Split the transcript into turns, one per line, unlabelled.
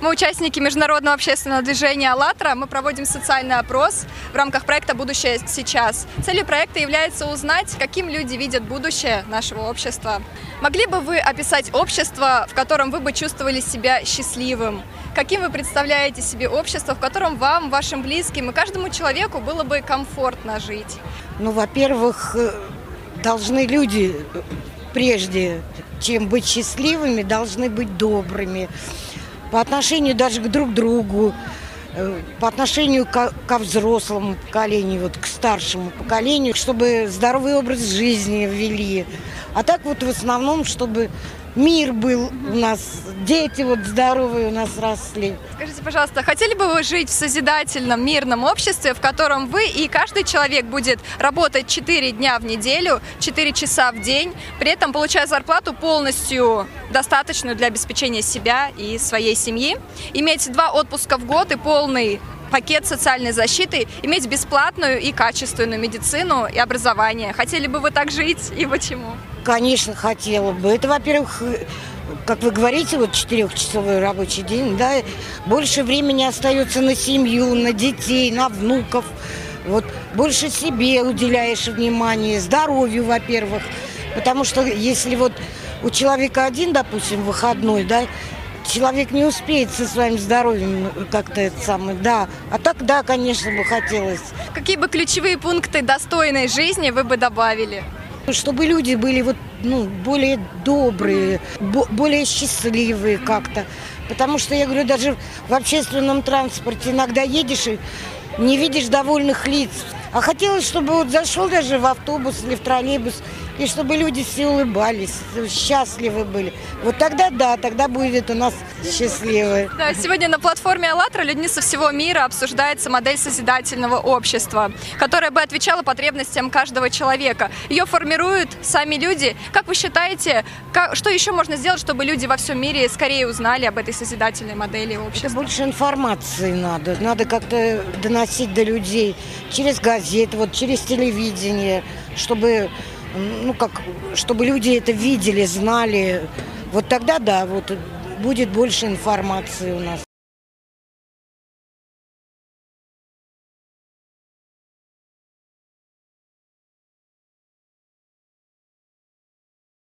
Мы участники международного общественного движения «АЛЛАТРА». Мы проводим социальный опрос в рамках проекта «Будущее сейчас». Целью проекта является узнать, каким люди видят будущее нашего общества. Могли бы вы описать общество, в котором вы бы чувствовали себя счастливым? Каким вы представляете себе общество, в котором вам, вашим близким и каждому человеку было бы комфортно жить?
Ну, во-первых, э, должны люди э, прежде, чем быть счастливыми, должны быть добрыми по отношению даже к друг другу, э, по отношению ко, ко взрослому поколению, вот к старшему поколению, чтобы здоровый образ жизни ввели. А так вот в основном, чтобы мир был у нас, дети вот здоровые у нас росли.
Скажите, пожалуйста, хотели бы вы жить в созидательном, мирном обществе, в котором вы и каждый человек будет работать 4 дня в неделю, 4 часа в день, при этом получая зарплату полностью достаточную для обеспечения себя и своей семьи, иметь два отпуска в год и полный пакет социальной защиты, иметь бесплатную и качественную медицину и образование. Хотели бы вы так жить и почему?
Конечно, хотела бы. Это, во-первых, как вы говорите, вот четырехчасовой рабочий день, да, больше времени остается на семью, на детей, на внуков. Вот больше себе уделяешь внимание, здоровью, во-первых. Потому что если вот у человека один, допустим, выходной, да, человек не успеет со своим здоровьем как-то это самое, да. А так, да, конечно, бы хотелось.
Какие бы ключевые пункты достойной жизни вы бы добавили?
Чтобы люди были вот, ну, более добрые, более счастливые как-то. Потому что, я говорю, даже в общественном транспорте иногда едешь и не видишь довольных лиц. А хотелось, чтобы вот зашел даже в автобус или в троллейбус, и чтобы люди все улыбались, счастливы были. Вот тогда да, тогда будет у нас счастливы.
Да, сегодня на платформе «АЛЛАТРА» людьми со всего мира обсуждается модель созидательного общества, которая бы отвечала потребностям каждого человека. Ее формируют сами люди. Как вы считаете, как, что еще можно сделать, чтобы люди во всем мире скорее узнали об этой созидательной модели общества?
Это больше информации надо. Надо как-то доносить до людей через газеты, вот через телевидение, чтобы ну как, чтобы люди это видели, знали. Вот тогда, да, вот будет больше информации у нас.